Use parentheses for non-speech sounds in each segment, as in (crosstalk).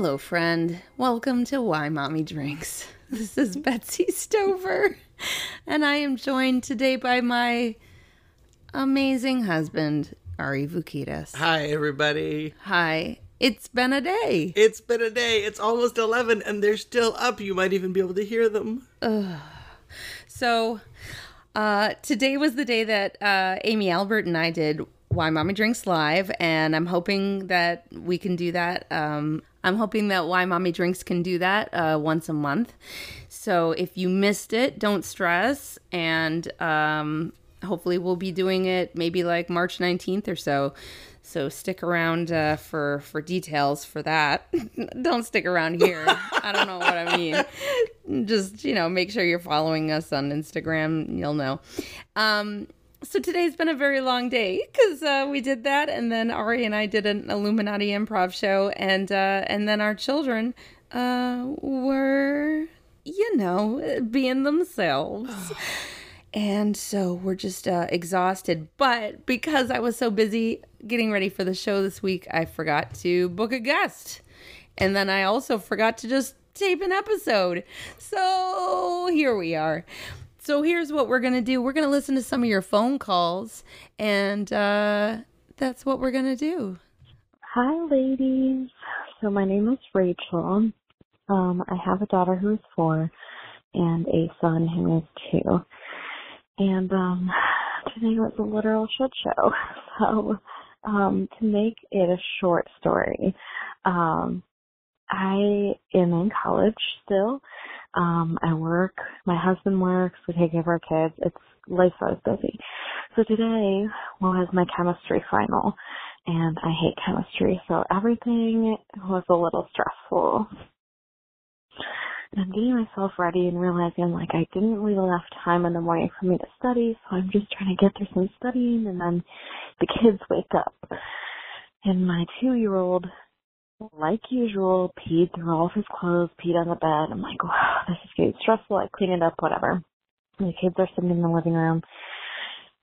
Hello, friend. Welcome to Why Mommy Drinks. (laughs) This is Betsy Stover, (laughs) and I am joined today by my amazing husband, Ari Voukydis. Hi, everybody. Hi. It's been a day. It's been a day. It's almost 11 and they're still up. You might even be able to hear them. Ugh. So, uh, today was the day that uh, Amy Albert and I did Why Mommy Drinks Live, and I'm hoping that we can do that. Um, I'm hoping that Why Mommy Drinks can do that uh, once a month. So, if you missed it, don't stress, and um, hopefully, we'll be doing it maybe like March 19th or so. So stick around uh, for for details for that. (laughs) don't stick around here. I don't know what I mean. Just you know, make sure you're following us on Instagram. You'll know. Um, so today's been a very long day because uh, we did that, and then Ari and I did an Illuminati improv show, and uh, and then our children uh, were, you know, being themselves. (sighs) And so we're just uh, exhausted. But because I was so busy getting ready for the show this week, I forgot to book a guest. And then I also forgot to just tape an episode. So here we are. So here's what we're going to do we're going to listen to some of your phone calls. And uh, that's what we're going to do. Hi, ladies. So my name is Rachel. Um, I have a daughter who is four and a son who is two. And um, today was a literal shit show. (laughs) So um, to make it a short story, um, I am in college still. Um, I work. My husband works. We take care of our kids. It's life's always busy. So today was my chemistry final, and I hate chemistry, so everything was a little stressful. And I'm getting myself ready and realizing like I didn't leave enough time in the morning for me to study, so I'm just trying to get through some studying and then the kids wake up. And my two year old, like usual, peed through all of his clothes, peed on the bed. I'm like, wow, (laughs) this is getting stressful. I clean it up, whatever. And the kids are sitting in the living room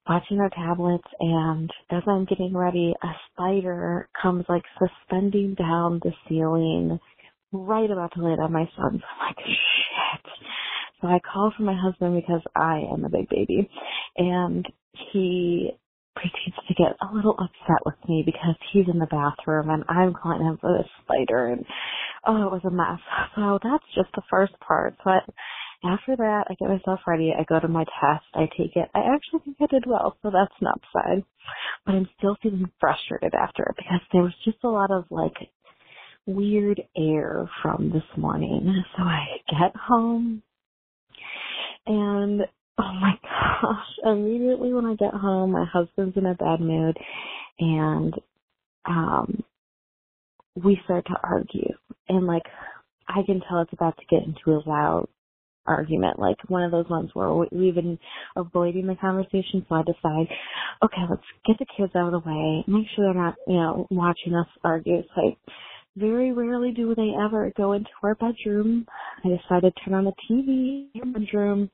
watching their tablets and as I'm getting ready, a spider comes like suspending down the ceiling right about to land on my son. So I'm like, shit. So I call for my husband because I am a big baby. And he proceeds to get a little upset with me because he's in the bathroom and I'm calling him for this spider and oh, it was a mess. So that's just the first part. But after that, I get myself ready. I go to my test. I take it. I actually think I did well, so that's an upside. But I'm still feeling frustrated after it because there was just a lot of like weird air from this morning. So I get home and oh my gosh, immediately when I get home, my husband's in a bad mood and um we start to argue and like I can tell it's about to get into a loud argument, like one of those ones where we- we've been avoiding the conversation. So I decide, okay, let's get the kids out of the way, make sure they're not, you know, watching us argue. So I very rarely do they ever go into our bedroom. I decide to turn on the TV in our bedroom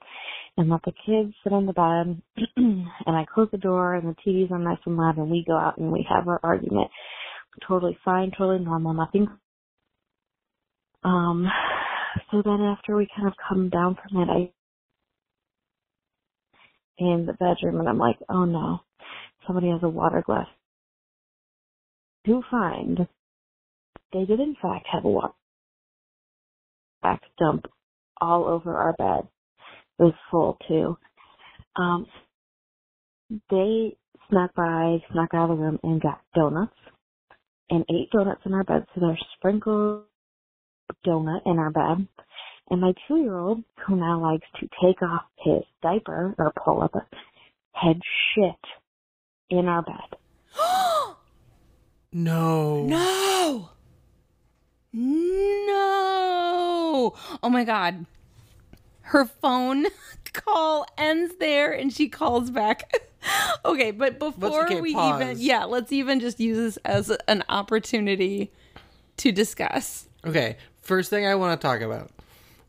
and let the kids sit on the bed. (clears throat) and I close the door and the TV's on nice and loud and we go out and we have our argument. Totally fine, totally normal, nothing. Um, so then after we kind of come down from it, I in the bedroom and I'm like, oh no, somebody has a water glass. To find they did in fact have a water glass dump all over our bed. It was full too. Um, they snuck by, snuck out of the room and got donuts and ate donuts in our bed. So there's sprinkled donut in our bed. And my two year old, who now likes to take off his diaper or pull up a had shit in our bed. (gasps) No. No. No. Oh my God. Her phone (laughs) call ends there and she calls back. (laughs) okay, but before okay, we pause. even, yeah, let's even just use this as an opportunity to discuss. Okay, first thing I want to talk about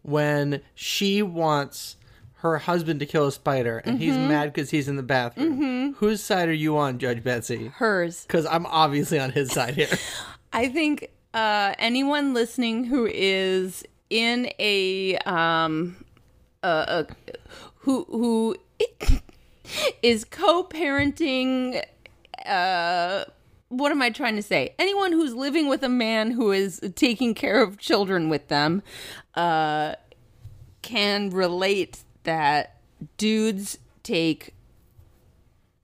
when she wants her husband to kill a spider and he's Mm-hmm. mad because he's in the bathroom. Whose side are you on, Judge Betsy? Hers. Because I'm obviously on his side here. (laughs) I think uh, anyone listening who is in a um, uh, who who (laughs) is co-parenting uh what am I trying to say? Anyone who's living with a man who is taking care of children with them uh can relate that dudes take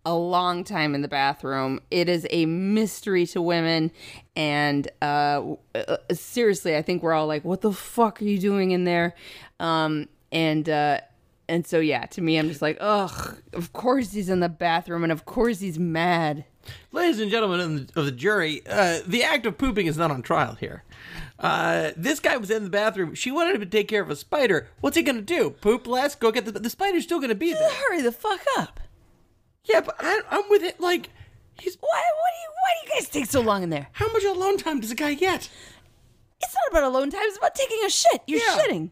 a long time in the bathroom. It is a mystery to women and uh, uh seriously, I think we're all like what the fuck are you doing in there? Um and uh and so yeah, to me I'm just like, "Ugh, of course he's in the bathroom and of course he's mad." Ladies and gentlemen of the, jury, uh, the act of pooping is not on trial here. Uh, this guy was in the bathroom. She wanted him to take care of a spider. What's he gonna do? Poop less? Go get the the spider's still gonna be there. Hurry the fuck up. Yeah, but I, I'm with it. Like, he's Why what do you why do you guys take so long in there? how much alone time does a guy get? It's not about alone time, it's about taking a shit. You're Yeah. shitting.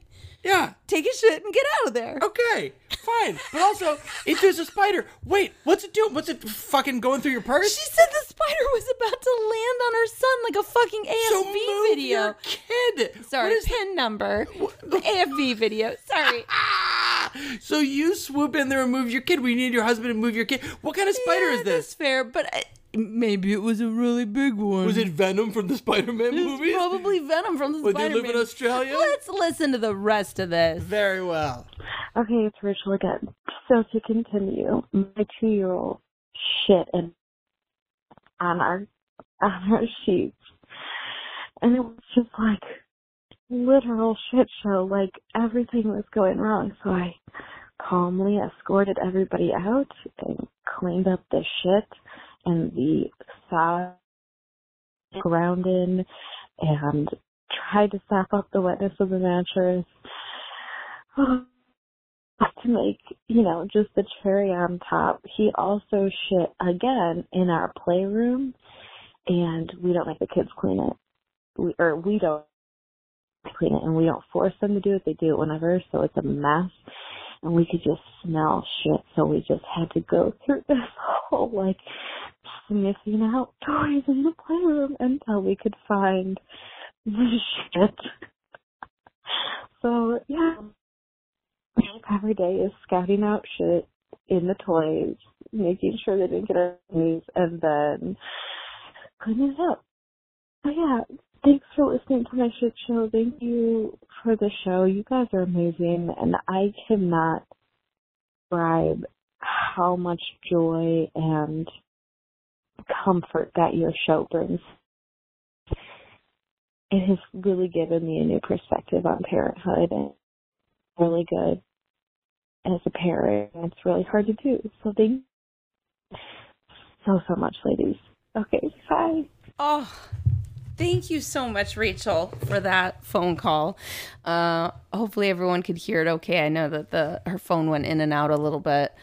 Yeah. Take a shit and get out of there. Okay, fine. But also, if there's a spider, wait, what's it doing? What's it fucking going through your purse? She said the spider was about to land on her son like a fucking AFV so move video. your kid. Sorry, What is pin number. AFV video. Sorry. Ah! (laughs) So you swoop in there and move your kid. We need your husband to move your kid. What kind of spider Yeah, is That's this? fair, but uh, maybe it was a really big one. Was it Venom from the Spider-Man It's movies? probably Venom from the Would they Spider-Man. live in Australia? Let's listen to the rest of this. Very well. Okay, it's Rachel again. So to continue, my two-year-old shit and on our on our sheets, and it was just like literal shit show. Like everything was going wrong. So I calmly escorted everybody out and cleaned up the shit and the saw ground in and tried to sop up the wetness of the mattress. (sighs) to make, you know, just the cherry on top, he also shit again in our playroom, and we don't make the kids clean it. We or we don't clean it, and we don't force them to do it. They do it whenever, so it's a mess, and we could just smell shit. So we just had to go through (laughs) this whole like sniffing out toys in the playroom until we could find the shit. (laughs) so yeah, every day is scouting out shit in the toys, making sure they didn't get our knees, and then cleaning it up. So yeah, thanks for listening to my shit show. Thank you for the show. You guys are amazing, and I cannot describe how much joy and comfort that your show brings. It has really given me a new perspective on parenthood and really good as a parent. It's really hard to do. So thank so, so much, ladies. Okay, bye. Oh, thank you so much, Rachel, for that phone call. Uh, hopefully, everyone could hear it okay. I know that the her phone went in and out a little bit.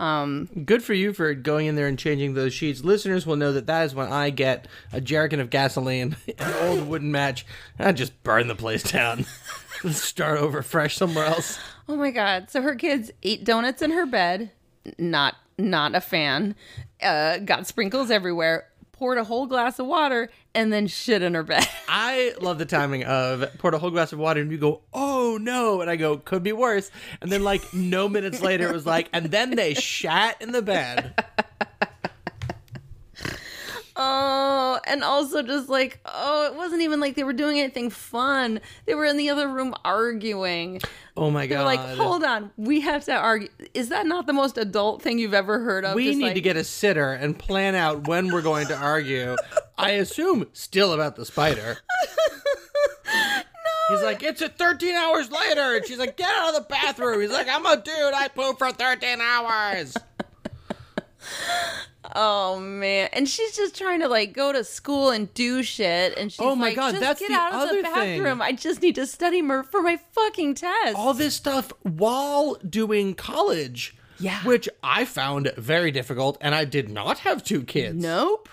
Um, Good for you for going in there and changing those sheets. Listeners will know that that is when I get a jerrican of gasoline, (laughs) an old wooden match, and I just burn the place down. (laughs) Start over fresh somewhere else. oh my God! So her kids ate donuts in her bed. Not not a fan. Uh, got sprinkles everywhere. Poured a whole glass of water and then shit in her bed. (laughs) I love the timing of poured a whole glass of water and you go, oh no. And I go, could be worse. And then, like, no minutes later, it was like, and then they shat in the bed. Oh, and also just like, oh, it wasn't even like they were doing anything fun. They were in the other room arguing. Oh my They're God. like, hold on, we have to argue. Is that not the most adult thing you've ever heard of? we Just need like- to get a sitter and plan out when we're going to argue. I assume still about the spider. (laughs) He's like, it's at 13 hours later. And she's like, get out of the bathroom. He's like, I'm a dude. I poop for 13 hours. (laughs) Oh man, and she's just trying to like go to school and do shit, and she's Oh my like, God, just that's get the out of other the bathroom. thing. I just need to study mer- for my fucking test. All this stuff while doing college. Yeah. Which I found very difficult, and I did not have two kids. Nope.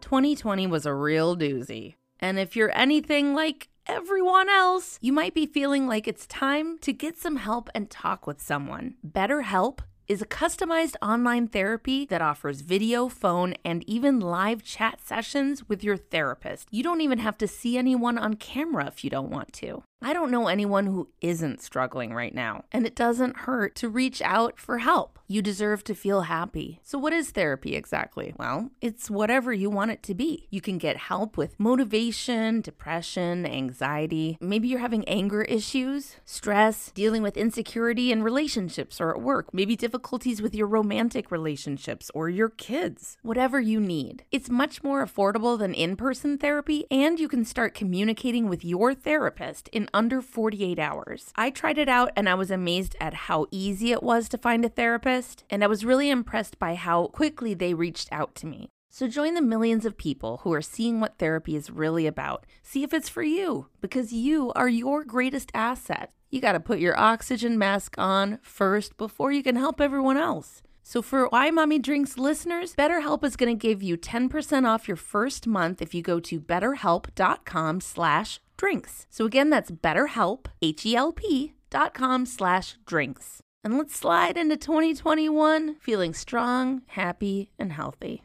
2020 was a real doozy. And if you're anything like everyone else, you might be feeling like it's time to get some help and talk with someone. BetterHelp is a customized online therapy that offers video, phone, and even live chat sessions with your therapist. You don't even have to see anyone on camera if you don't want to. I don't know anyone who isn't struggling right now, and it doesn't hurt to reach out for help. You deserve to feel happy. So, what is therapy exactly? Well, it's whatever you want it to be. You can get help with motivation, depression, anxiety. Maybe you're having anger issues, stress, dealing with insecurity in relationships or at work, maybe difficulties with your romantic relationships or your kids. Whatever you need. It's much more affordable than in person therapy, and you can start communicating with your therapist in under 48 hours. I tried it out and I was amazed at how easy it was to find a therapist, and I was really impressed by how quickly they reached out to me. So join the millions of people who are seeing what therapy is really about. See if it's for you, because you are your greatest asset. You got to put your oxygen mask on first before you can help everyone else. So for Why Mommy Drinks listeners, BetterHelp is going to give you 10% off your first month if you go to betterhelp.com slash drinks. So again, that's betterhelp, H-E-L-P dot com slash drinks. And let's slide into 2021 feeling strong, happy, and healthy.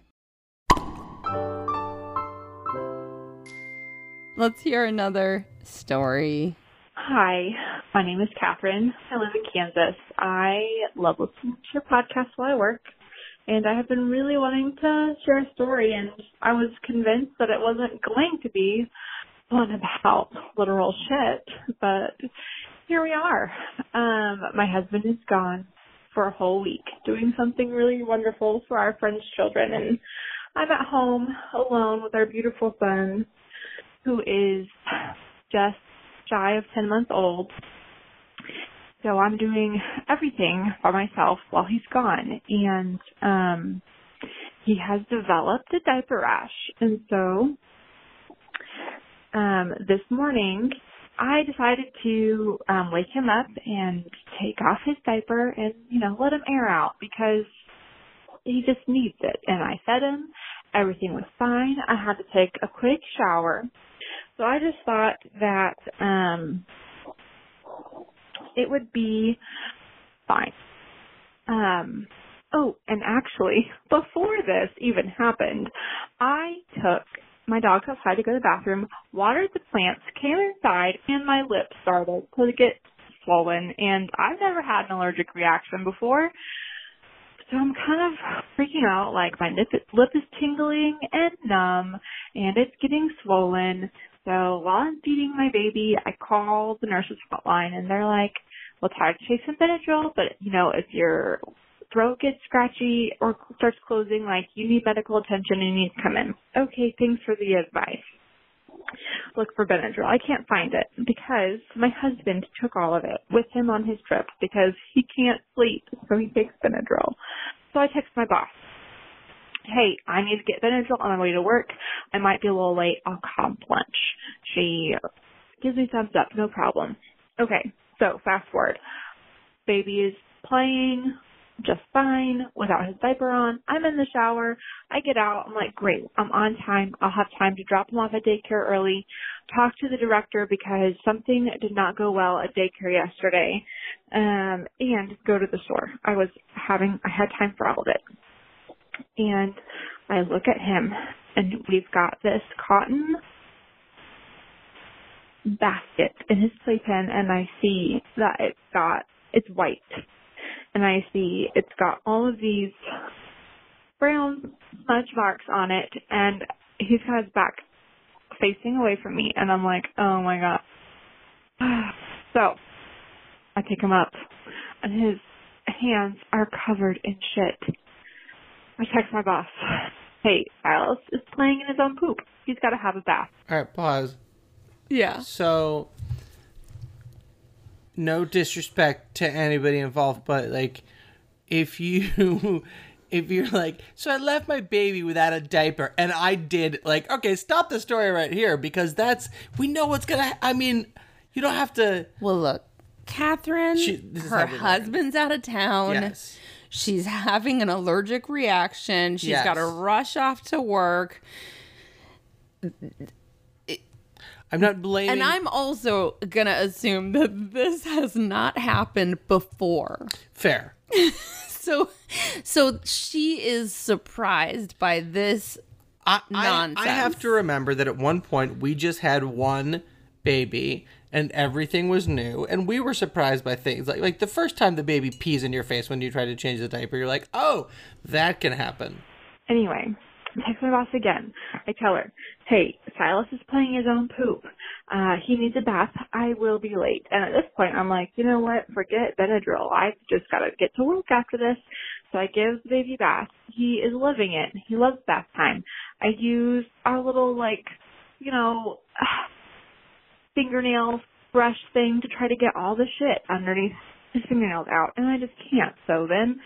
Let's hear another story. Hi, my name is Catherine. I live in Kansas. I love listening to your podcast while I work, and I have been really wanting to share a story, and I was convinced that it wasn't going to be one about (laughs) literal shit, but here we are. Um, my husband is gone for a whole week doing something really wonderful for our friend's children, and I'm at home alone with our beautiful son, who is just shy of 10 months old. So I'm doing everything by myself while he's gone. And um he has developed a diaper rash. And so um this morning I decided to um wake him up and take off his diaper and, you know, let him air out because he just needs it. And I fed him. Everything was fine. I had to take a quick shower so I just thought that um it would be fine. Um oh, and actually (laughs) before this even happened, I took my dog outside to go to the bathroom, watered the plants, came inside, and my lips started to get swollen. And I've never had an allergic reaction before. So I'm kind of freaking out, like my lip, lip is tingling and numb, and it's getting swollen. So while I'm feeding my baby, I call the nurse's hotline and they're like, we'll try to take some Benadryl, but you know, if your throat gets scratchy or starts closing, like you need medical attention and you need to come in. Okay, thanks for the advice. Look for Benadryl. I can't find it because my husband took all of it with him on his trip because he can't sleep, so he takes Benadryl. So I text my boss hey, I need to get Benadryl on my way to work. I might be a little late. I'll come lunch. She gives me thumbs up, no problem. Okay, so fast forward. Baby is playing just fine without his diaper on. I'm in the shower. I get out. I'm like, great. I'm on time. I'll have time to drop him off at daycare early, talk to the director because something did not go well at daycare yesterday, um, and go to the store. I was having, I had time for all of it and I look at him and we've got this cotton basket in his playpen and I see that it's got, it's white. And I see it's got all of these brown smudge marks on it and he's got his back facing away from me and I'm like, oh my god. (sighs) So I pick him up and his hands are covered in shit. I text my boss. Hey, Silas is playing in his own poop. He's got to have a bath. All right, pause. Yeah. So, no disrespect to anybody involved, but like, if you, (laughs) if you're like, so I left my baby without a diaper, and I did, like, okay, stop the story right here because that's we know what's gonna. I mean, you don't have to. Well, look, Catherine, She- her husband's out of town. Yes. She's having an allergic reaction. She's Yes. got to rush off to work. I'm not blaming. And I'm also going to assume that this has not happened before. fair. (laughs) so so she is surprised by this I, I, Nonsense. I have to remember that at one point we just had one baby and everything was new and we were surprised by things like like the first time the baby pees in your face when you try to change the diaper you're like oh that can happen Anyway, I text my boss again. I tell her, hey, Silas is playing his own poop. Uh, he needs a bath. I will be late. And at this point, I'm like, you know what? Forget Benadryl. I've just got to get to work after this. So I give the baby bath. He is loving it. He loves bath time. I use our little, like, you know, (sighs) fingernail brush thing to try to get all the shit underneath his fingernails out. And I just can't. So then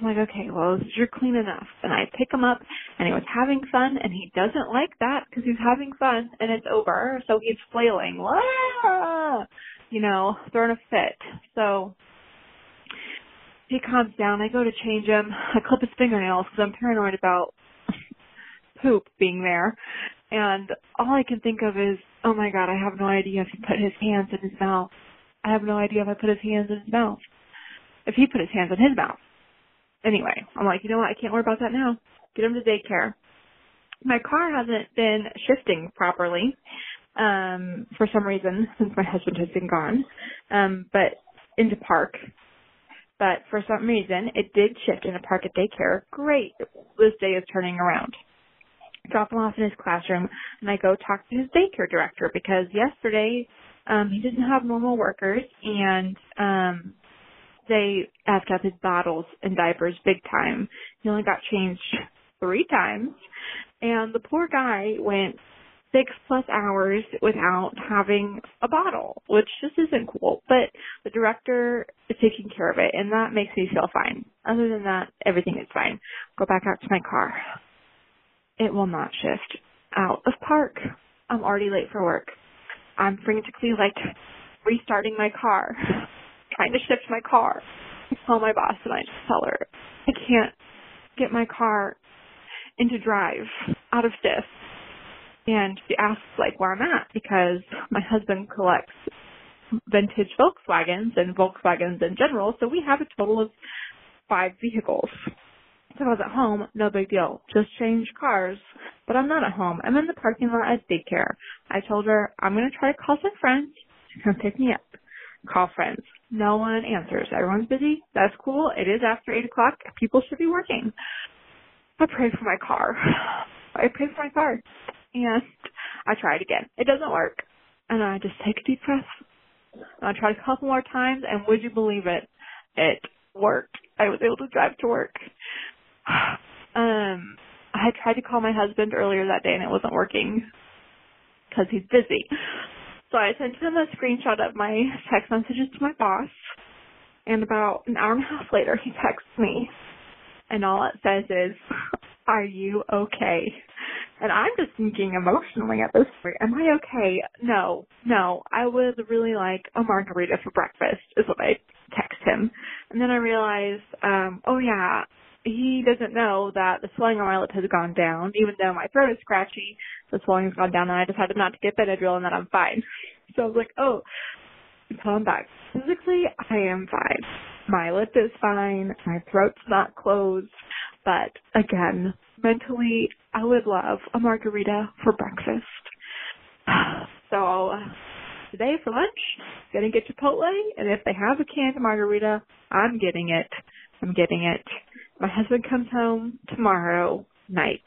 I'm like, okay, well, you're clean enough. And I pick him up, and he was having fun, and he doesn't like that because he's having fun, and it's over. So he's flailing, Wah! you know, throwing a fit. So he calms down. I go to change him. I clip his fingernails because I'm paranoid about poop being there. And all I can think of is, oh my god, I have no idea if he put his hands in his mouth. I have no idea if I put his hands in his mouth. If he put his hands in his mouth. Anyway, I'm like, you know what? I can't worry about that now. Get him to daycare. My car hasn't been shifting properly um, for some reason since my husband has been gone, um, but into park. But for some reason, it did shift into park at daycare. Great. This day is turning around. Drop him off in his classroom, and I go talk to his daycare director because yesterday um, he didn't have normal workers, and um, they effed up his bottles and diapers big time. He only got changed three times, and the poor guy went six plus hours without having a bottle, which just isn't cool. But the director is taking care of it, and that makes me feel fine. Other than that, everything is fine. Go back out to my car. It will not shift out of park. I'm already late for work. I'm frantically like restarting my car, trying to shift my car. I call my boss and I just tell her I can't get my car into drive out of stiff. And she asks like where I'm at because my husband collects vintage Volkswagens and Volkswagens in general, so we have a total of five vehicles. So I was at home, no big deal. Just change cars. But I'm not at home. I'm in the parking lot at daycare. I told her I'm gonna try to call some friends to come pick me up. Call friends. No one answers. Everyone's busy. That's cool. It is after eight o'clock. People should be working. I pray for my car. I pray for my car. And I try it again. It doesn't work. And I just take a deep breath. And I tried a couple more times and would you believe it? It worked. I was able to drive to work. (sighs) Um, I tried to call my husband earlier that day and it wasn't working because he's busy. So I sent him a screenshot of my text messages to my boss. And about an hour and a half later, he texts me. And all it says is, are you okay? And I'm just thinking emotionally at this point, am I okay? No, no, I would really like a margarita for breakfast is what I text him. And then I realized, um, oh yeah, he doesn't know that the swelling on my lip has gone down, even though my throat is scratchy, the swelling has gone down and I decided not to get Benadryl and that I'm fine. So I was like, oh, tell him back. Physically, I am fine. My lip is fine. My throat's not closed. But again, mentally, I would love a margarita for breakfast. (sighs) So today for lunch, gonna get Chipotle, and if they have a canned margarita, I'm getting it. I'm getting it. My husband comes home tomorrow night.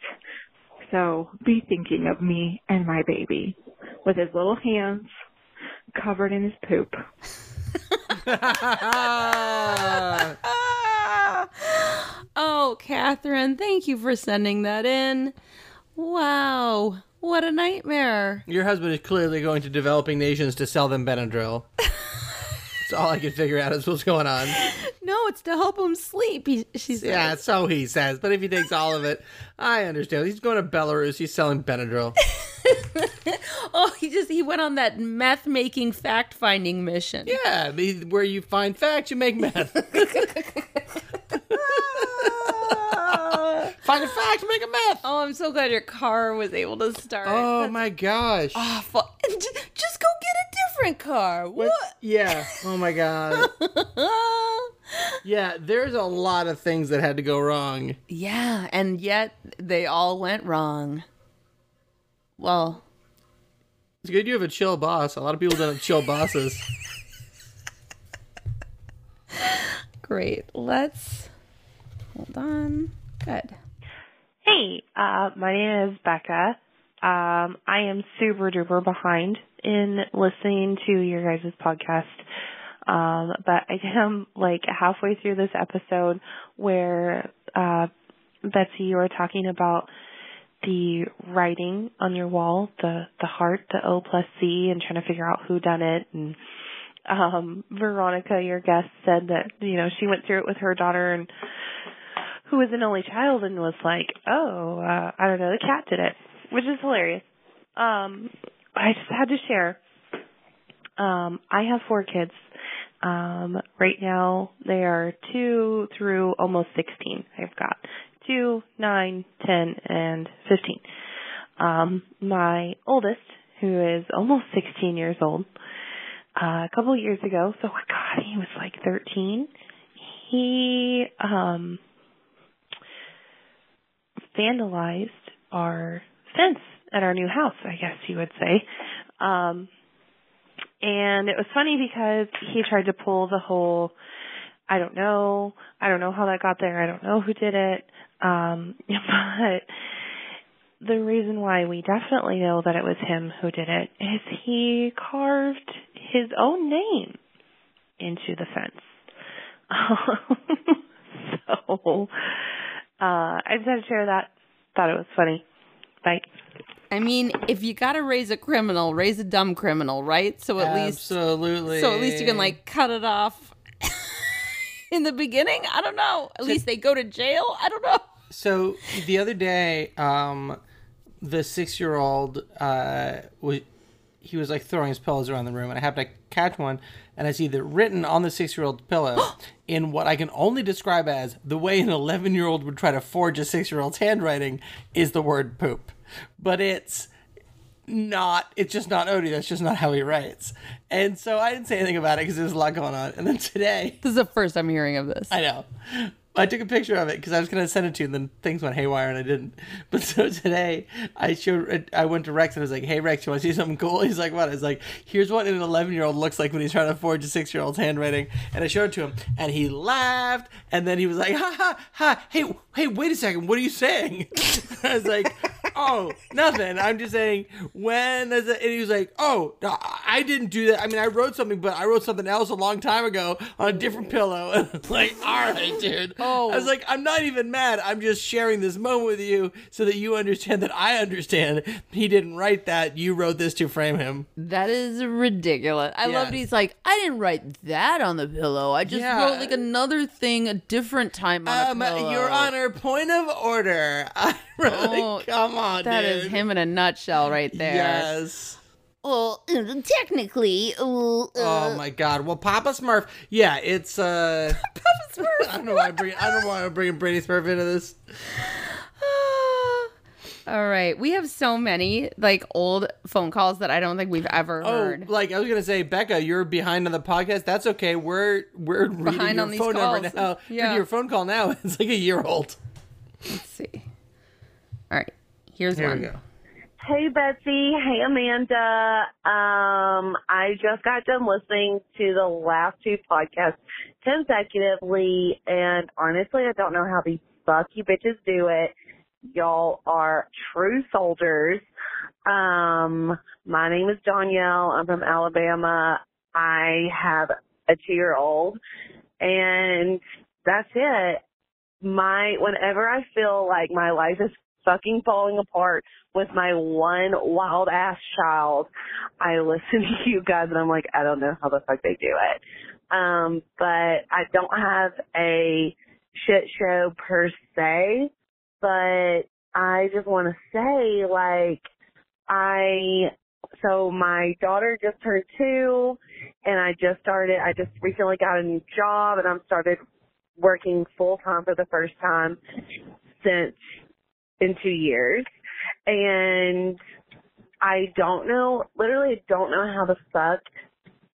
So be thinking of me and my baby with his little hands covered in his poop. (laughs) oh, Catherine, thank you for sending that in. Wow, what a nightmare. Your husband is clearly going to developing nations to sell them Benadryl. (laughs) All I can figure out is what's going on. (laughs) No, it's to help him sleep. He, she says. Yeah, so he says. But if he takes all of it, I understand. He's going to Belarus. He's selling Benadryl. (laughs) (laughs) Oh, he just he went on that meth making fact finding mission. Yeah, the- where you find facts, you make meth. (laughs) find a fact, make a meth. Oh, I'm so glad your car was able to start. Oh my gosh. Awful. Just go get a different car. What? Yeah. Oh my god. (laughs) Yeah, there's a lot of things that had to go wrong. Yeah, and yet they all went wrong. Well, It's good you have a chill boss. A lot of people don't have chill (laughs) bosses. great. Let's hold on. Good. Hey, uh, my name is Becca. Um, I am super duper behind in listening to your guys' podcast. Um, but I am like halfway through this episode where, uh, Betsy, you were talking about the writing on your wall, the, the heart, the O plus C and trying to figure out who done it. And, um, Veronica, your guest said that, you know, she went through it with her daughter and who was an only child and was like, "Oh, uh, I don't know, the cat did it," which is hilarious. Um, I just had to share. Um, I have four kids. Um, right now they are two through almost sixteen. I've got two, nine, ten, and fifteen. Um, my oldest, who is almost sixteen years old, uh, a couple of years ago, so God, he was like thirteen. He um vandalized our fence at our new house, I guess you would say. Um, and it was funny because he tried to pull the whole, I don't know, I don't know how that got there, I don't know who did it. Um, (laughs) but the reason why we definitely know that it was him who did it is he carved his own name into the fence. (laughs) so, uh, I just had to share that. Thought it was funny. Bye. I mean, if you gotta raise a criminal, raise a dumb criminal, right? So at least, Absolutely. so at least you can like cut it off (laughs) in the beginning. I don't know. At least they go to jail. I don't know. So the other day, um, the six-year-old uh, was he was like throwing his pillows around the room, and I happened to catch one, and I see that written on the six-year-old pillow (gasps) in what I can only describe as the way an eleven-year-old would try to forge a six-year-old's handwriting is the word poop, but it's not it's just not Odie. That's just not how he writes. And so I didn't say anything about it because there's a lot going on. And then today, This is the first I'm hearing of this. I know. I took a picture of it because I was going to send it to you, and then things went haywire, and I didn't. (laughs) But so today, I showed. I went to Rex and I was like, "Hey Rex, you want to see something cool?" (laughs) He's like, "What?" I was like, "Here's what an 11 year old looks like when he's trying to forge a six year old's handwriting." And I showed it to him, and he laughed, and then he was like, "Ha ha ha! Hey, hey, wait a second, what are you saying?" (laughs) I was like, "Oh, nothing. I'm just saying when." A, and he was like, "Oh, I didn't do that. I mean, I wrote something, but I wrote something else a long time ago on a different pillow." Like, "All right, dude." Oh. I was like, I'm not even mad. I'm just sharing this moment with you so that you understand that I understand. He didn't write that. You wrote this to frame him. That is ridiculous. I love it. He's like, I didn't write that on the pillow. I just Yeah. wrote like another thing a different time on Um, a pillow. Your Honor, point of order. (laughs) I really, Oh, come on, That dude. is him in a nutshell right there. Yes. Well, technically, uh, Oh my God. Well, Papa Smurf. Yeah, it's uh. (laughs) Papa Smurf. I don't know why I'm bringing. I don't know why I'm bringing Brainy Smurf into this. (sighs) All right, we have so many like old phone calls that I don't think we've ever Oh, heard. like I was gonna say, Becca, you're behind on the podcast. That's okay. We're we're reading Behind your on these phone number calls. now. (laughs) Yeah. Your phone call now. (laughs) It's like a year old. Let's see. All right, here's Here one. Hey Betsy, hey Amanda. Um, I just got done listening to the last two podcasts consecutively, and honestly, I don't know how these fuck you bitches do it. Y'all are true soldiers. Um, my name is Danielle. I'm from Alabama. I have a two year old, and that's it. My whenever I feel like my life is fucking falling apart with my one wild ass child, I listen (laughs) to you guys and I'm like, I don't know how the fuck they do it. Um, but I don't have a shit show per se, but I just want to say like, I, so my daughter just turned two and I just started, I just recently got a new job and I'm started working full time for the first time since in two years. And I don't know, literally don't know how the fuck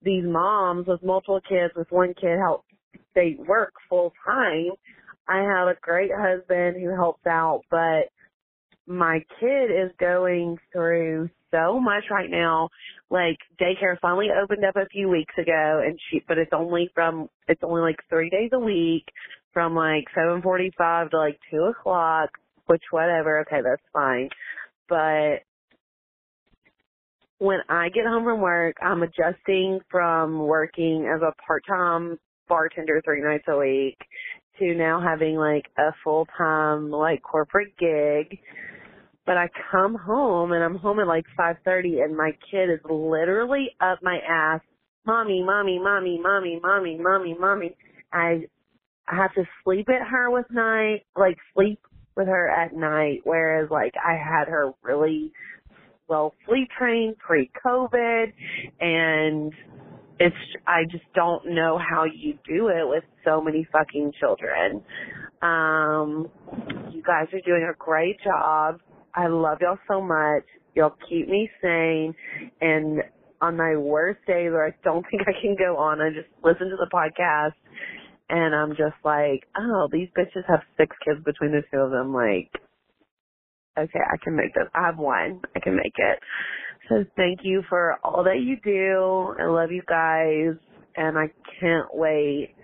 these moms with multiple kids, with one kid, how they work full time. I have a great husband who helps out, but my kid is going through so much right now. Like daycare finally opened up a few weeks ago and she but it's only from it's only like three days a week from like seven forty five to like two o'clock, which whatever, okay, that's fine. But when I get home from work, I'm adjusting from working as a part-time bartender three nights a week to now having like a full-time like corporate gig. But I come home and I'm home at like 5:30 and my kid is literally up my ass, mommy, mommy, mommy, mommy, mommy, mommy, mommy. I I have to sleep at her with night, like sleep with her at night, whereas like I had her really well sleep trained pre-COVID and it's, I just don't know how you do it with so many fucking children. Um, you guys are doing a great job. I love y'all so much. Y'all keep me sane and on my worst days where I don't think I can go on, I just listen to the podcast and I'm just like, oh, these bitches have six kids between the two of them. Like, okay, I can make this. I have one. I can make it. So thank you for all that you do. I love you guys, and I can't wait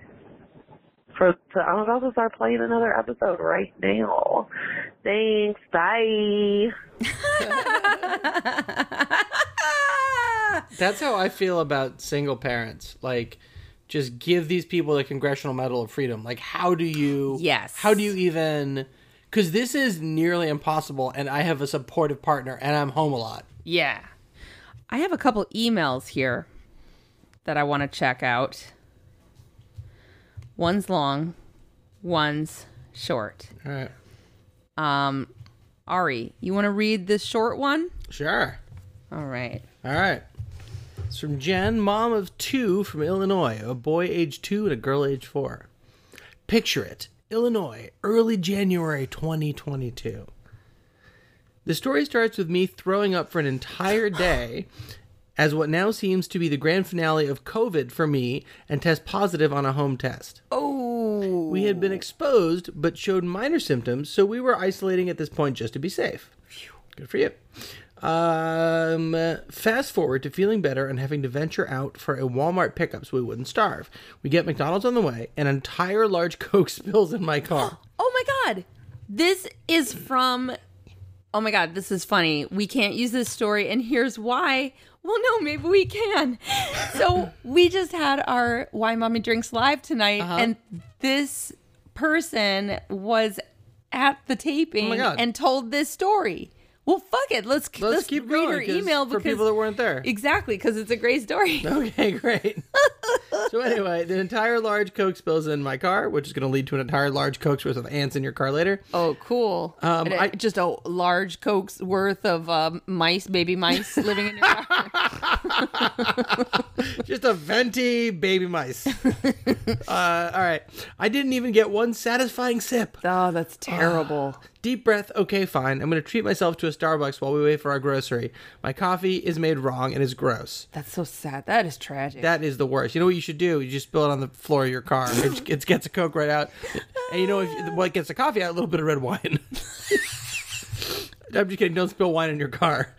for to, I'm about to start playing another episode right now. Thanks. Bye. (laughs) That's how I feel about single parents. Like, just give these people the Congressional Medal of Freedom. Like, how do you? Yes. How do you even? Because this is nearly impossible, and I have a supportive partner, and I'm home a lot. Yeah. I have a couple emails here that I want to check out. One's long, one's short. All right. Um, Ari, you want to read this short one? Sure. All right. All right. It's from Jen, mom of two from Illinois, a boy age two and a girl age four. Picture it Illinois, early January 2022. The story starts with me throwing up for an entire day as what now seems to be the grand finale of COVID for me and test positive on a home test. Oh. We had been exposed but showed minor symptoms, so we were isolating at this point just to be safe. Good for you. Um, fast forward to feeling better and having to venture out for a Walmart pickup so we wouldn't starve. We get McDonald's on the way, an entire large (laughs) Coke spills in my car. (gasps) Oh my god. This is from Oh my god, this is funny. We can't use this story and here's why. Well, no, maybe we can. (laughs) So, we just had our Why Mommy Drinks live tonight and this person was at the taping Oh and told this story. Well, fuck it. Let's let's, keep read going, her email for people that weren't there. Exactly, because it's a great story. (laughs) Okay, great. so anyway, the entire large Coke spills in my car, which is going to lead to an entire large Coke's worth of ants in your car later. Oh, cool. Um, uh, I- just a large Coke's worth of um, mice, baby mice living in your car. (laughs) Just a venti baby mice. uh, all right. I didn't even get one satisfying sip. oh, that's terrible. Deep breath. Okay, fine. I'm going to treat myself to a Starbucks while we wait for our grocery. My coffee is made wrong and is gross. That's so sad. That is tragic. That is the worst. You know what you should do? You just spill it on the floor of your car. It, (laughs) it gets a Coke right out. And you know if what gets the coffee out? A little bit of red wine. (laughs) I'm just kidding. Don't spill wine in your car.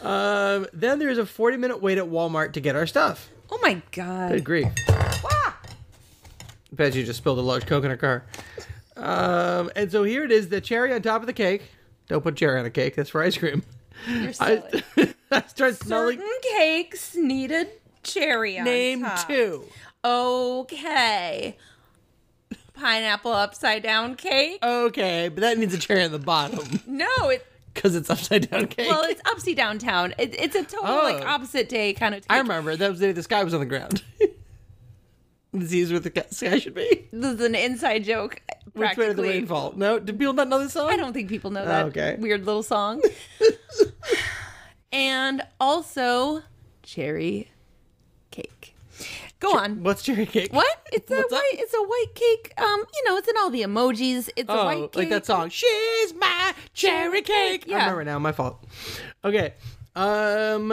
Um, then there's a 40 minute wait at Walmart to get our stuff. oh my God. Good god. grief. Bet you just spilled a large Coke in her car. Um, and so here it is, the cherry on top of the cake. Don't put cherry on a cake. That's for ice cream. You're silly. (laughs) I, (laughs) I start smelling. Certain cakes needed cherry on Name top. two. Okay. Pineapple upside down cake? Okay, but that needs a cherry on the bottom No, it (laughs) because it's upside down cake. well, it's upside downtown. It, it's a total Oh. like opposite day kind of. I remember that was the day the sky was on the ground. This is where the sky should be. This is an inside joke. Which way did the practically. rain fall? No, do people not know this song? I don't think people know that okay. weird little song. (laughs) and also cherry cake. Go on. What's cherry cake? What? It's a What's up? white. It's a white cake. Um, you know, it's in all the emojis. It's a Oh, white cake. like that song. She's my cherry cake. I Yeah. remember now. My fault. Okay. Um,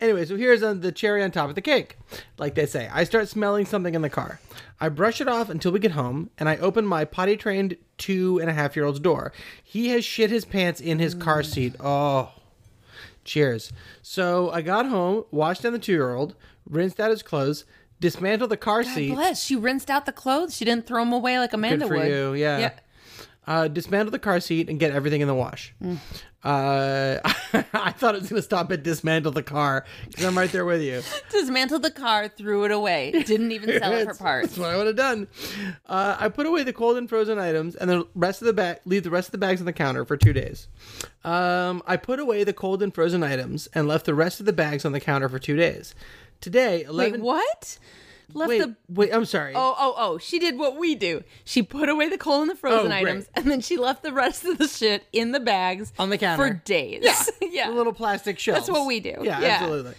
Anyway, so here's uh, the cherry on top of the cake. Like they say, I start smelling something in the car. I brush it off until we get home, and I open my potty trained two and a half year old's door. He has shit his pants in his car seat. Oh, cheers. So I got home, washed down the two year old, rinsed out his clothes, dismantled the car God seat. bless. She rinsed out the clothes. She didn't throw them away like Amanda Good for would. you, yeah. Uh, dismantle the car seat and get everything in the wash. Mm. Uh, (laughs) I thought it was going to stop at dismantle the car because I'm right there with you. (laughs) Dismantled the car, threw it away. Didn't even sell it for parts. That's what I would have done. Uh, I put away the cold and frozen items, and the rest of the bag leave the rest of the bags on the counter for two days. Um, I put away the cold and frozen items and left the rest of the bags on the counter for two days. Today, eleven. Wait, what? Left Wait, the. wait, I'm sorry. Oh, oh, oh. She did what we do. She put away the coal and the frozen Oh, items, and then she left the rest of the shit in the bags on the counter for days. Yeah, (laughs) yeah. The little plastic shelves. That's what we do. Yeah, Yeah. absolutely.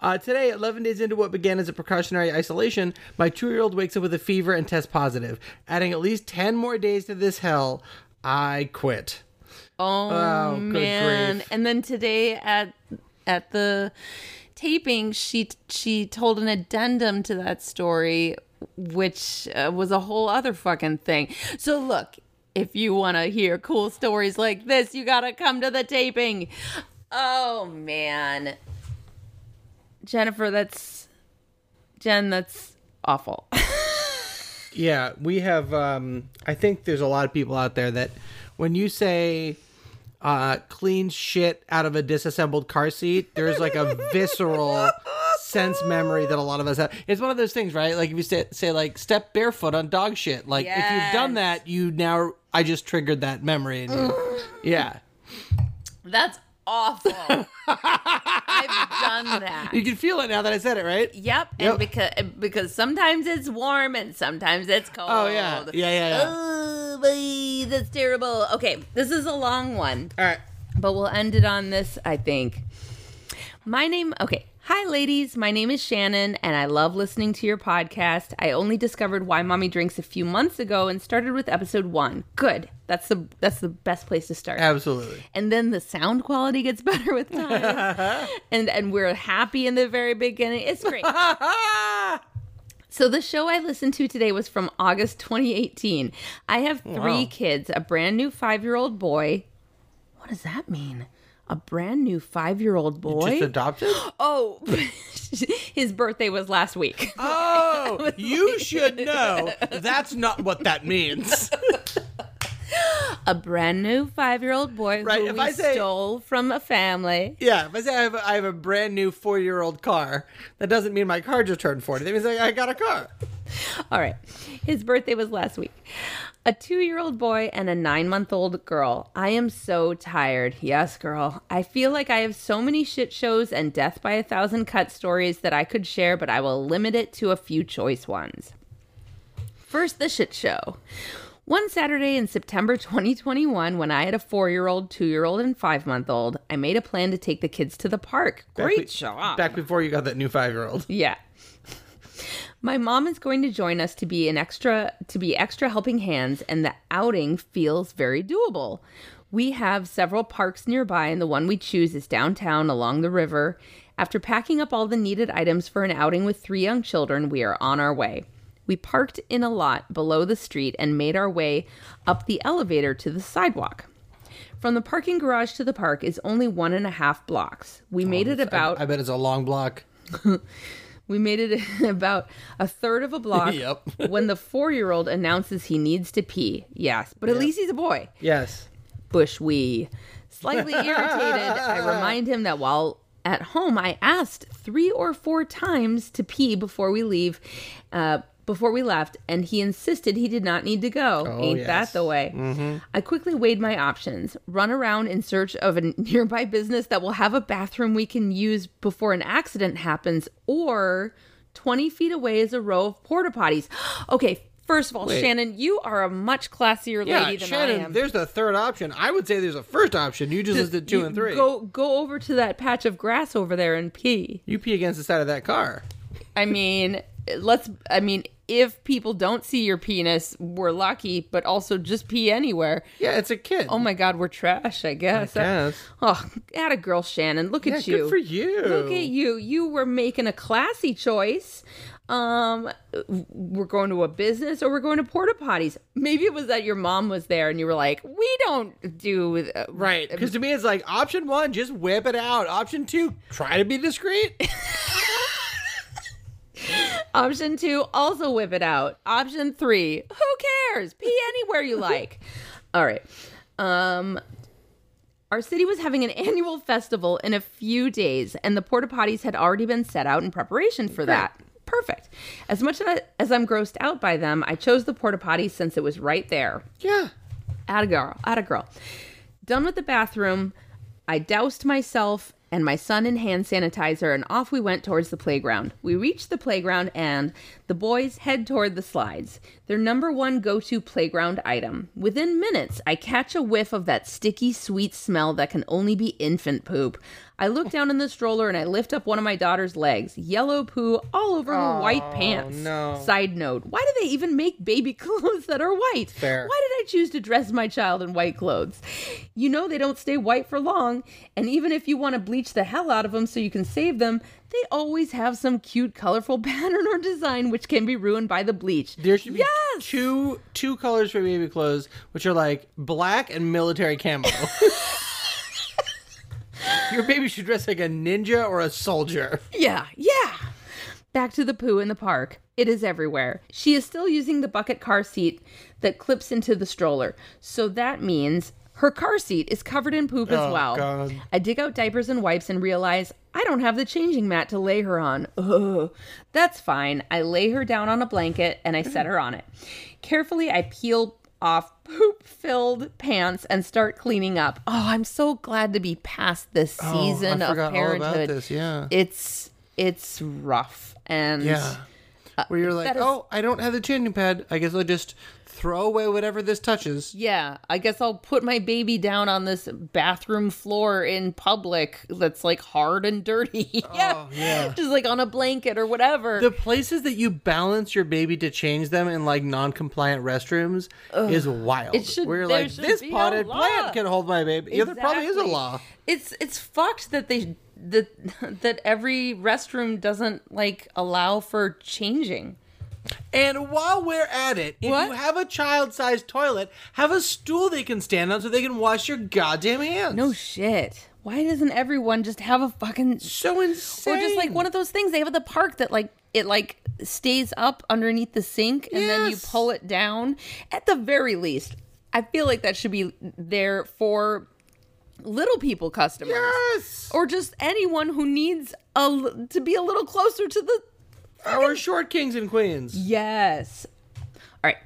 Uh, today, 11 days into what began as a precautionary isolation, my two-year-old wakes up with a fever and tests positive. Adding at least 10 more days to this hell, I quit. Oh, Oh, good man! grief. And then today at at the taping, she she told an addendum to that story, which uh, was a whole other fucking thing. So look, if you want to hear cool stories like this, you gotta come to the taping. Oh man, Jennifer, that's Jen. That's awful. (laughs) Yeah, we have. Um, I think there's a lot of people out there that when you say uh, clean shit out of a disassembled car seat, there's like a visceral sense memory that a lot of us have. It's one of those things, right? Like if you say, say like step barefoot on dog shit. Like if you've done that, you now I just triggered that memory in you. yeah. That's awful. (laughs) I've done that. You can feel it now that I said it, right? Yep, and Yep. because because sometimes it's warm and sometimes it's cold. Oh, yeah. Yeah, yeah, yeah. Oh, that's terrible. Okay, this is a long one, All right. but we'll end it on this. I think. My name. Okay. Hi, ladies. My name is Shannon, and I love listening to your podcast. I only discovered Why Mommy Drinks a few months ago and started with episode one. Good. That's the that's the best place to start Absolutely. and then the sound quality gets (laughs) better with time (laughs) and and we're happy in the very beginning it's great (laughs) so the show i listened to today was from august 2018 i have three Wow. kids a brand new five-year-old boy what does that mean a brand new five-year-old boy Just adopted? (gasps) oh (laughs) his birthday was last week Oh, (laughs) you should know (laughs) that's not what that means. (gasps) a brand new five-year-old boy Right, who we say- stole from a family Yeah, if I say I have, a, I have a brand new four year old car, that doesn't mean my car just turned 40. That means I, I got a car. All right. His birthday was last week. A two year old boy and a nine month old girl. I am so tired. Yes, girl. I feel like I have so many shit shows and death by a thousand cut stories that I could share, but I will limit it to a few choice ones. First, the shit show. One Saturday in September (laughs) 2021, when I had a four year old, two year old, and five month old, I made a plan to take the kids to the park. Back Great be- job. Back before you got that new five year old. (laughs) Yeah. My mom is going to join us to be an extra to be extra helping hands and the outing feels very doable. We have several parks nearby and the one we choose is downtown along the river. After packing up all the needed items for an outing with three young children, we are on our way. We parked in a lot below the street and made our way up the elevator to the sidewalk. From the parking garage to the park is only one and a half blocks. We made it about I bet it's a long block. (laughs) we made it (laughs) about a third of a block (laughs) Yep. when the four year old announces he needs to pee. Yes, but at least he's a boy. Yes. Bush wee. Slightly irritated, I remind him that while at home, I asked three or four times to pee before we leave, uh, before we left, and he insisted he did not need to go. Oh, Ain't yes. that the way? Mm-hmm. I quickly weighed my options run around in search of a (laughs) nearby business that will have a bathroom we can use before an accident happens, or 20 feet away is a row of porta potties. (gasps) Okay. First of all, Shannon, you are a much classier Yeah, lady than I Shannon, am. there's the third option. I would say there's a first option. You just listed two and three. Go go over to that patch of grass over there and pee. You pee against the side of that car. I mean, let's I mean, if people don't see your penis, we're lucky, but also just pee anywhere. Yeah, it's a kid. Oh my god, we're trash, I guess. guess. Oh, at a girl, Shannon. Look yeah, at you. good for you. Look at you. You were making a classy choice. Um, we're going to a business or we're going to porta potties. Maybe it was that your mom was there and you were like, "We don't do uh, Right, because to me it's like option one, just whip it out. Option two, try to be discreet. (laughs) Option two, also whip it out. Option three, who cares? Pee (laughs) anywhere you like. All right. Um, our city was having an (laughs) annual festival in a few days, and the porta potties had already been set out in preparation for that. Perfect. As much as I'm grossed out by them, I chose the porta potty since it was right there. yeah. At a girl, at a girl. Done with the bathroom, I doused myself and my son in hand sanitizer, and off we went towards the playground. We reached the playground, and the boys head toward the slides, their number one go to playground item. Within minutes, I catch a whiff of that sticky, sweet smell that can only be infant poop. I look down in the stroller and I lift up one of my daughter's legs. Yellow poo all over her white pants. no. Side note, why do they even make baby (laughs) clothes that are white? Fair. Why did I choose to dress my child in white clothes? You know they don't stay white for long, and even if you want to bleach the hell out of them so you can save them, they always have some cute, colorful (laughs) pattern or design which can be ruined by the bleach. There should be Yes! two two colors for baby clothes, which are like black and military camo. (laughs) Your baby should dress like a ninja or a soldier. Yeah, yeah. Back to the poo in the park. It is everywhere. She is still using the bucket car seat that clips into the stroller. So that means her car seat is covered in poop as Oh, well. God. I dig out diapers and wipes and realize I don't have the changing mat to lay her on. Ugh. That's fine. I lay her down on a blanket and I set her on it. Carefully, I peel off poop filled pants and start cleaning up. Oh, I'm so glad to be past this season oh, I of forgot all about parenthood this. Yeah. it's it's rough and Yeah. Uh, Where you're like, that is- oh, I don't have the changing pad. I guess I'll just throw away whatever this touches. yeah i guess i'll put my baby down on this bathroom floor in public that's like hard and dirty (laughs) oh, yeah. Oh, yeah. just like on a blanket or whatever The places that you balance your baby to change them in like non-compliant restrooms is wild. It should- Where you're like, should this be potted plant can hold my baby. Yeah, there probably is a law. it's it's fucked that they that (laughs) that every restroom doesn't like allow for changing And while we're at it, if What? you have a child-sized toilet, have a stool they can stand on so they can wash your goddamn hands. no shit why doesn't everyone just have a fucking so insane. Or just like one of those things they have at the park that like it like stays up underneath the sink and then you Yes. pull it down. At the very least, I feel like that should be there for little people customers yes. or just anyone who needs a l- to be a little closer to the Our short kings and queens. Yes. All right.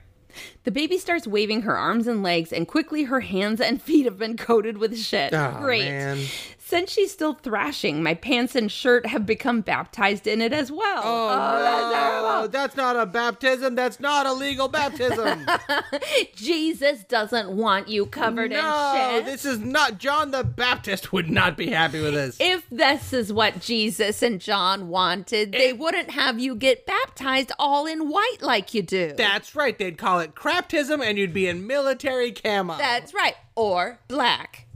The baby starts waving her arms and legs, and quickly her hands and feet have been coated with shit. Oh, Great. man. Since she's still thrashing, my pants and shirt have become baptized in it as well. Oh, oh that's no, terrible. that's not a baptism. That's not a legal baptism. (laughs) Jesus doesn't want you covered no, in shit. No, this is not. John the Baptist would not be happy with this. if this is what Jesus and John wanted, they wouldn't have you get baptized all in white like you do. That's right. They'd call it craptism, and you'd be in military camo. That's right. Or black.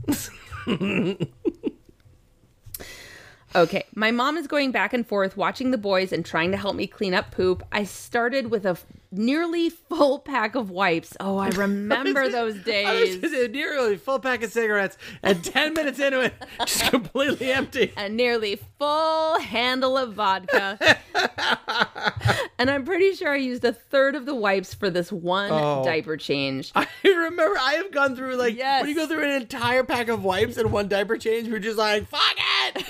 okay, my mom is going back and forth watching the boys and trying to help me clean up poop. I started with a f- nearly full pack of wipes. Oh, I (laughs) remember those I was days. a nearly full pack of cigarettes, and ten minutes into it, (laughs) just completely empty. A nearly full handle of vodka. (laughs) and I'm pretty sure I used a third of the wipes for this one Oh. diaper change. I remember I have gone through like Yes. when you go through an entire pack of wipes and one diaper change, we're just like, fuck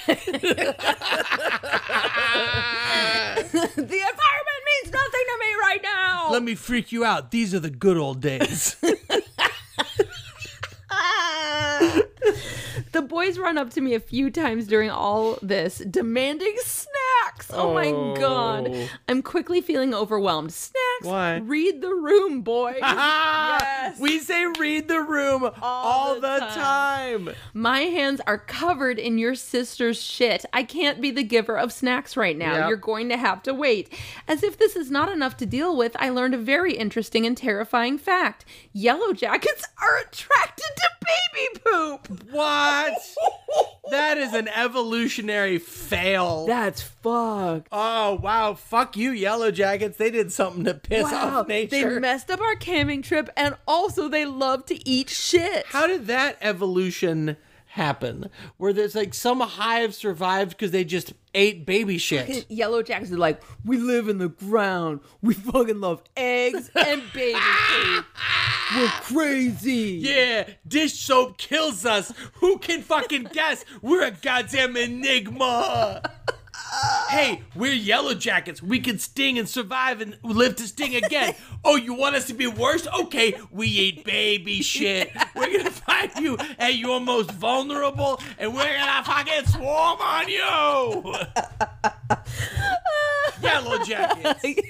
it. the environment means nothing to me right now. Let me freak you out. These are the good old days. (laughs) (laughs) The boys run up to me a few times during all this, demanding snacks. Oh, my god. Oh. I'm quickly feeling overwhelmed. Snacks? Why? Read the room, boys. (laughs) yes. We say read the room all, the the, time. time. My hands are covered in your sister's shit. I can't be the giver of snacks right now. Yep. You're going to have to wait. As if this is not enough to deal with, I learned a very interesting and terrifying fact. Yellow jackets are attracted to baby poop. What? that is an evolutionary fail. That's fucked. oh wow! Fuck you, yellow jackets. They did something to piss off nature. They messed up our camping trip and also they love to eat shit. How did that evolution happen? Where there's like some hive survived because they just ate baby shit. (laughs) Yellow jackets are like, we live in the ground. We fucking love eggs (laughs) and baby food. We're crazy. Yeah, dish soap kills us. Who can fucking (laughs) guess? We're a goddamn enigma. Hey, we're yellow jackets. We can sting and survive and live to sting again. Oh, you want us to be worse? Okay, we eat baby shit. We're gonna find you at your most vulnerable, and we're gonna fucking swarm on you. (laughs) yellow jackets. (laughs)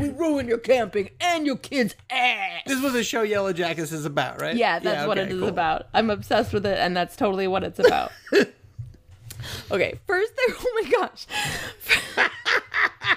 We ruin your camping and your kids' ass. This was a show Yellow Jackets is about, right? Yeah, that's what okay, it is cool. about. I'm obsessed with it, and that's totally what it's about. (laughs) okay, first there. (laughs) Oh my gosh.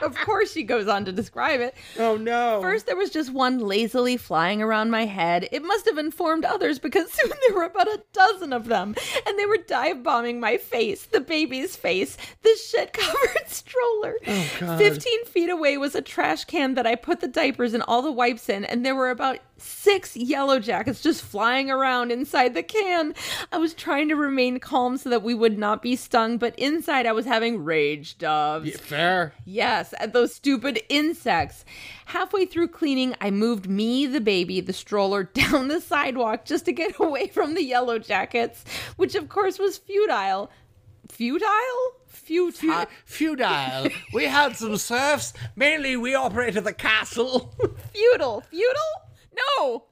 of course, she goes on to describe it. Oh no. First, there was just one lazily flying around my head. It must have informed others because (laughs) soon there were about a dozen of them, and they were dive bombing my face, the baby's face, the shit covered (laughs) stroller. Oh, God. 15 feet away was a trash can that I put the diapers and all the wipes in, and there were about six yellow jackets just flying around inside the can. I was trying to remain calm so that we would not be stung, but inside I was having rage doves. Fair. Yes, at those stupid insects. Halfway through cleaning, I moved me, the baby, the stroller (laughs) down the sidewalk just to get (laughs) away from the yellow jackets, which of course was futile. Futile? Futile. Feudal. (laughs) we had some serfs. Mainly, we operated the castle. Futile. Futile? No.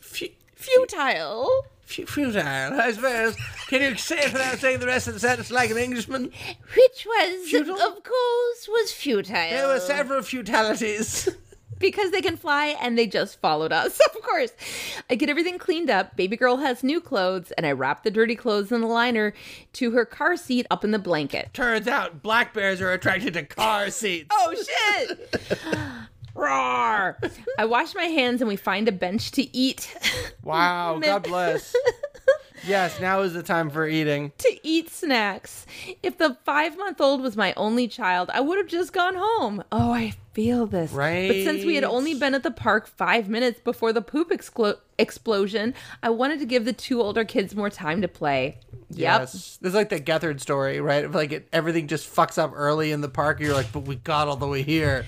Fe- Futile. Feudal, I suppose. Can you say it without saying the rest of the sentence like an Englishman? Which was, Futile? of course, was futile. There were several futilities. (laughs) because they can fly and they just followed us. (laughs) Of course. I get everything cleaned up. Baby girl has new clothes and I wrap the dirty clothes in the liner to her car seat up in the blanket. Turns out black bears are attracted to car seats. Oh shit! (laughs) Roar! I wash my hands and we find a bench to eat. Wow, (laughs) God bless. Yes, now is the time for eating. to eat snacks. If the five month old was my only child, I would have just gone home. Oh, I feel this. Right. But since we had only been at the park five minutes before the poop exclo- explosion, I wanted to give the two older kids more time to play. Yep. Yes. This is like the Gethard story, right? Of like it, everything just fucks up early in the park. You're like, but we got all the way here.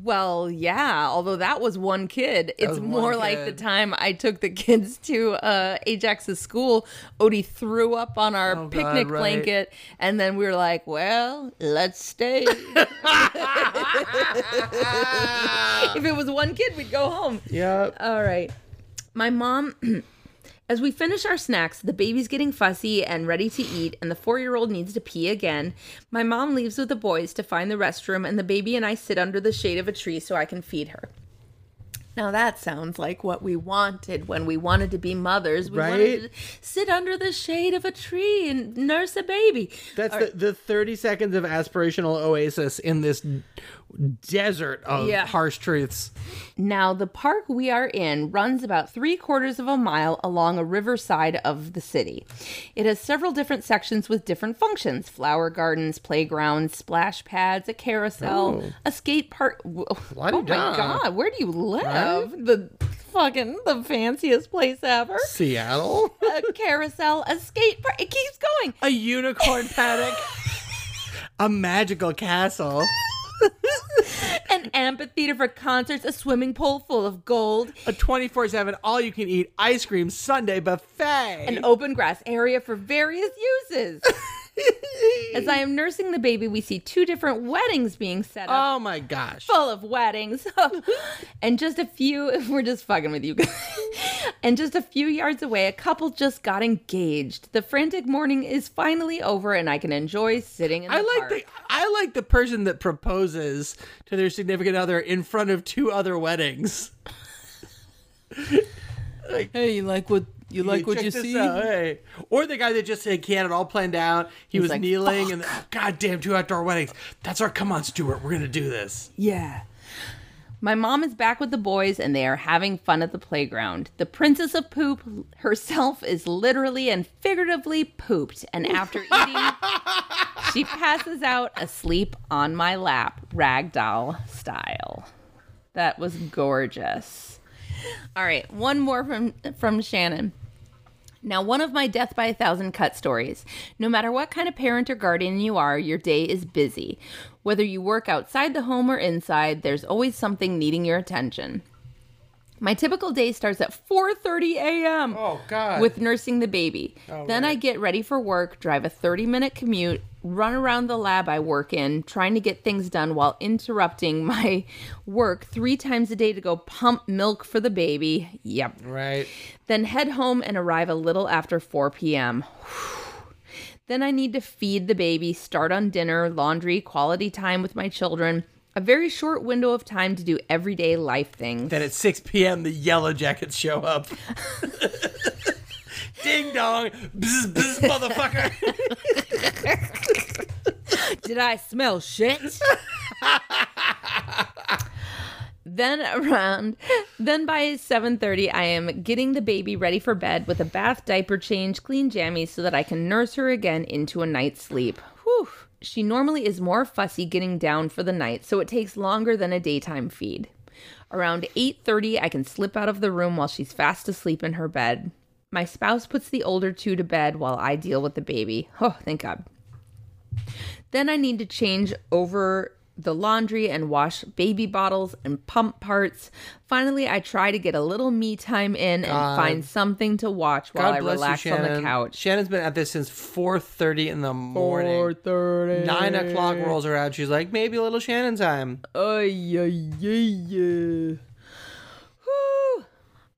Well, yeah, although that was one kid. It's was one more like the time I took the kids to uh, Ajax's school. Odie threw up on our Oh, God, picnic right. blanket, and then we were like, well, let's stay. (laughs) if it was one kid, we'd go home. Yep. All right. My mom, (clears throat) as we finish our snacks, the baby's getting fussy and ready to eat, and the four year old needs to pee again. My mom leaves with the boys to find the restroom, and the baby and I sit under the shade of a tree so I can feed her. Now that sounds like what we wanted when we wanted to be mothers. We Right? wanted to sit under the shade of a tree and nurse a baby. That's the, the 30 seconds of aspirational oasis in this desert of Yeah. harsh truths. Now, the park we are in runs about three quarters of a mile along a riverside of the city. It has several different sections with different functions flower gardens, playgrounds, splash pads, a carousel, Oh. a skate park. Oh my God, where do you live? The fucking the fanciest place ever. Seattle? A carousel, a skate park. It keeps going. A unicorn paddock? (laughs) a magical castle? (laughs) An amphitheater for concerts, a swimming pool full of gold, A 24 7 all you can eat ice cream Sunday buffet? an open grass area for various uses. (laughs) As I am nursing the baby, we see two different weddings being set up. Oh my gosh. full of weddings. (laughs) and just a few, (laughs) we're just fucking with you guys. (laughs) and just a few yards away, a couple just got engaged. The frantic morning is finally over, and I can enjoy sitting in the I like park. the I like the person that proposes to their significant other in front of two other weddings. like, Hey, you like what you like what you see? out, hey. Or the guy that just said he had it all planned out. He was like, kneeling and oh, god damn two outdoor weddings. That's our come on, Stuart. We're gonna do this. Yeah. My mom is back with the boys and they are having fun at the playground. The princess of poop herself is literally and figuratively pooped, and after (laughs) eating, she passes out asleep on my lap, ragdoll style. That was gorgeous. All right, one more from from Shannon. Now, one of my death by a thousand cut stories. No matter what kind of parent or guardian you are, your day is busy. Whether you work outside the home or inside, there's always something needing your attention. My typical day starts at 4:30 a.m. Oh god. with nursing the baby. then I get ready for work, drive a 30-minute commute, run around the lab I work in, trying to get things done while interrupting (laughs) my work 3 times a day to go pump milk for the baby. Yep right. then head home and arrive a little after 4 p.m. then I need to feed the baby, start on dinner, laundry, quality time with my children. A very short window of time to do everyday life things. Then at 6 p.m. the yellow jackets show up. (laughs) Ding dong. Bzz, bzz, motherfucker. (laughs) Did I smell shit? (laughs) then around then by 7:30 I am getting the baby ready for bed with a bath, diaper change, clean jammies so that I can nurse her again into a night's sleep. Whew. She normally is more fussy getting down for the night, so it takes longer than a daytime feed. Around 8:30 I can slip out of the room while she's fast asleep in her bed. My spouse puts the older two to bed while I deal with the baby. Oh, thank God. Then I need to change over the laundry and wash baby bottles and pump parts. Finally, I try to get a little me time in and God. find something to watch while God I bless relax you, on the couch. Shannon's been at this since 4:30 in the morning. 4:30. Nine o'clock rolls around. She's like, maybe a little Shannon time. Ay, ay, ay, ay. Whew.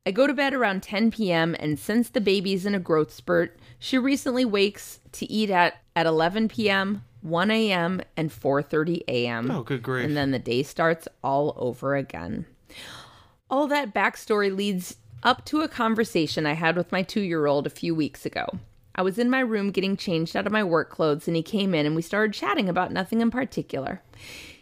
I go to bed around 10 p.m. and since the baby's in a growth spurt, she recently wakes to eat at at 11 p.m., 1 a.m., and 4:30 a.m. Oh, good grief. And then the day starts all over again. All that backstory leads up to a conversation I had with my two year old a few weeks ago. I was in my room getting changed out of my work clothes, and he came in and we started chatting about nothing in particular.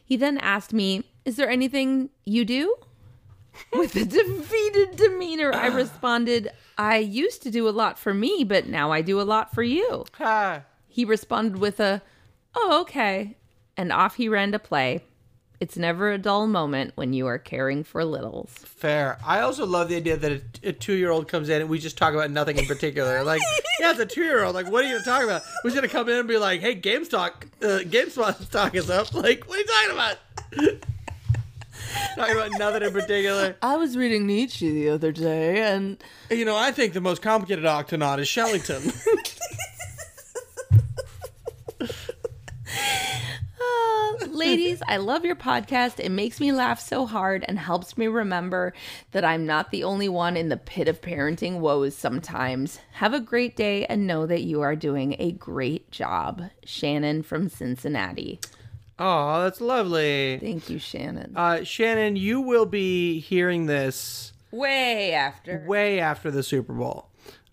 He then asked me, Is there anything you do? (laughs) With a defeated demeanor, I responded, I used to do a lot for me, but now I do a lot for you. He responded with a, Oh, okay. And off he ran to play. It's never a dull moment when you are caring for littles. Fair. I also love the idea that a, a two-year-old comes in and we just talk about nothing in particular. Like, (laughs) yeah, it's a two-year-old. Like, what are you gonna talk about? We're gonna come in and be like, "Hey, GameStop, uh, GameSpot stock is up." Like, what are you talking about? talking about nothing in particular. (laughs) I was reading Nietzsche the other day, and You know, I think the most complicated octonaut is Shellington. (laughs) ladies, I love your podcast. It makes me laugh so hard and helps me remember that I'm not the only one in the pit of parenting woes sometimes. Have a great day and know that you are doing a great job. Shannon from Cincinnati. oh, that's lovely. Thank you, Shannon. Uh, Shannon, you will be hearing this Way after. way after the Super Bowl.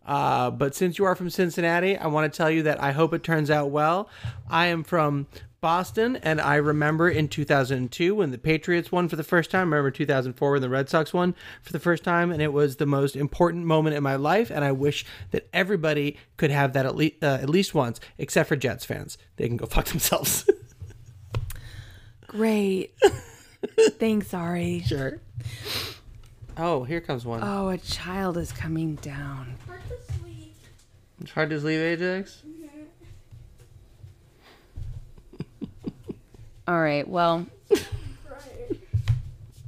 Uh, but since you are from Cincinnati, I want to tell you that I hope it turns out well. I am from Boston, and I remember in 2002 when the Patriots won for the first time. I remember 2004 when the Red Sox won for the first time, and it was the most important moment in my life. And I wish that everybody could have that at, le- uh, at least once, except for Jets fans. They can go fuck themselves. Great. (laughs) Thanks, Ari. sure. Oh, here comes one. Oh, a child is coming down. Hard to It's hard to sleep, Ajax. All right, well.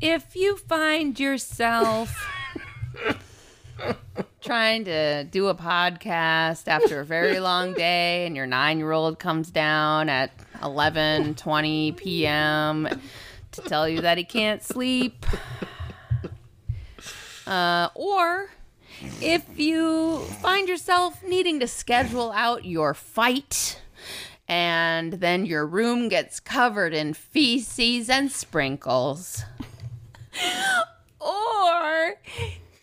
if you find yourself trying to do a podcast after a very long day and your nine year old comes down at 11 20 p.m. to tell you that he can't sleep. Uh, or if you find yourself needing to schedule out your fight and then your room gets covered in feces and sprinkles. (laughs) or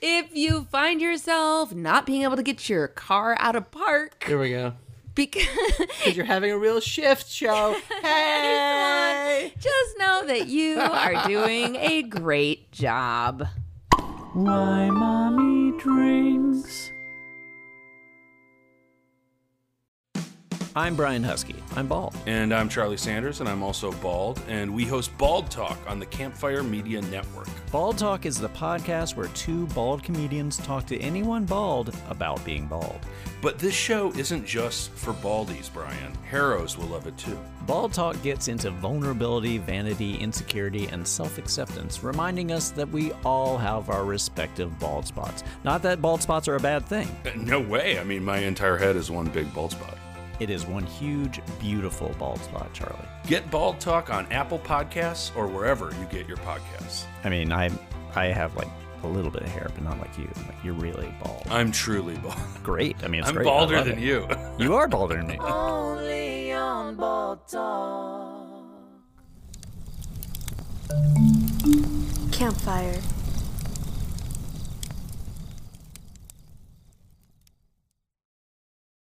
if you find yourself not being able to get your car out of park Here we go. because (laughs) Because you're having a real shift show. (laughs) Hey! just know that you are doing a great job. Why mommy drinks. I'm Brian Husky. I'm bald. And I'm Charlie Sanders, and I'm also bald, and we host Bald Talk on the Campfire Media Network. Bald Talk is the podcast where two bald comedians talk to anyone bald about being bald. But this show isn't just for baldies, Brian. Harrows will love it too. Bald Talk gets into vulnerability, vanity, insecurity, and self acceptance, reminding us that we all have our respective bald spots. Not that bald spots are a bad thing, Uh, No way. I mean, my entire head is one big bald spot. It is one huge, beautiful bald spot, Charlie. Get Bald Talk on Apple Podcasts or wherever you get your podcasts. I mean, I, I have like a little bit of hair, but not like you. Like, you're really bald. I'm truly bald. Great. I mean, it's I'm great. Balder than it. you. You are balder than me. (laughs) Only on Bald Talk. Campfire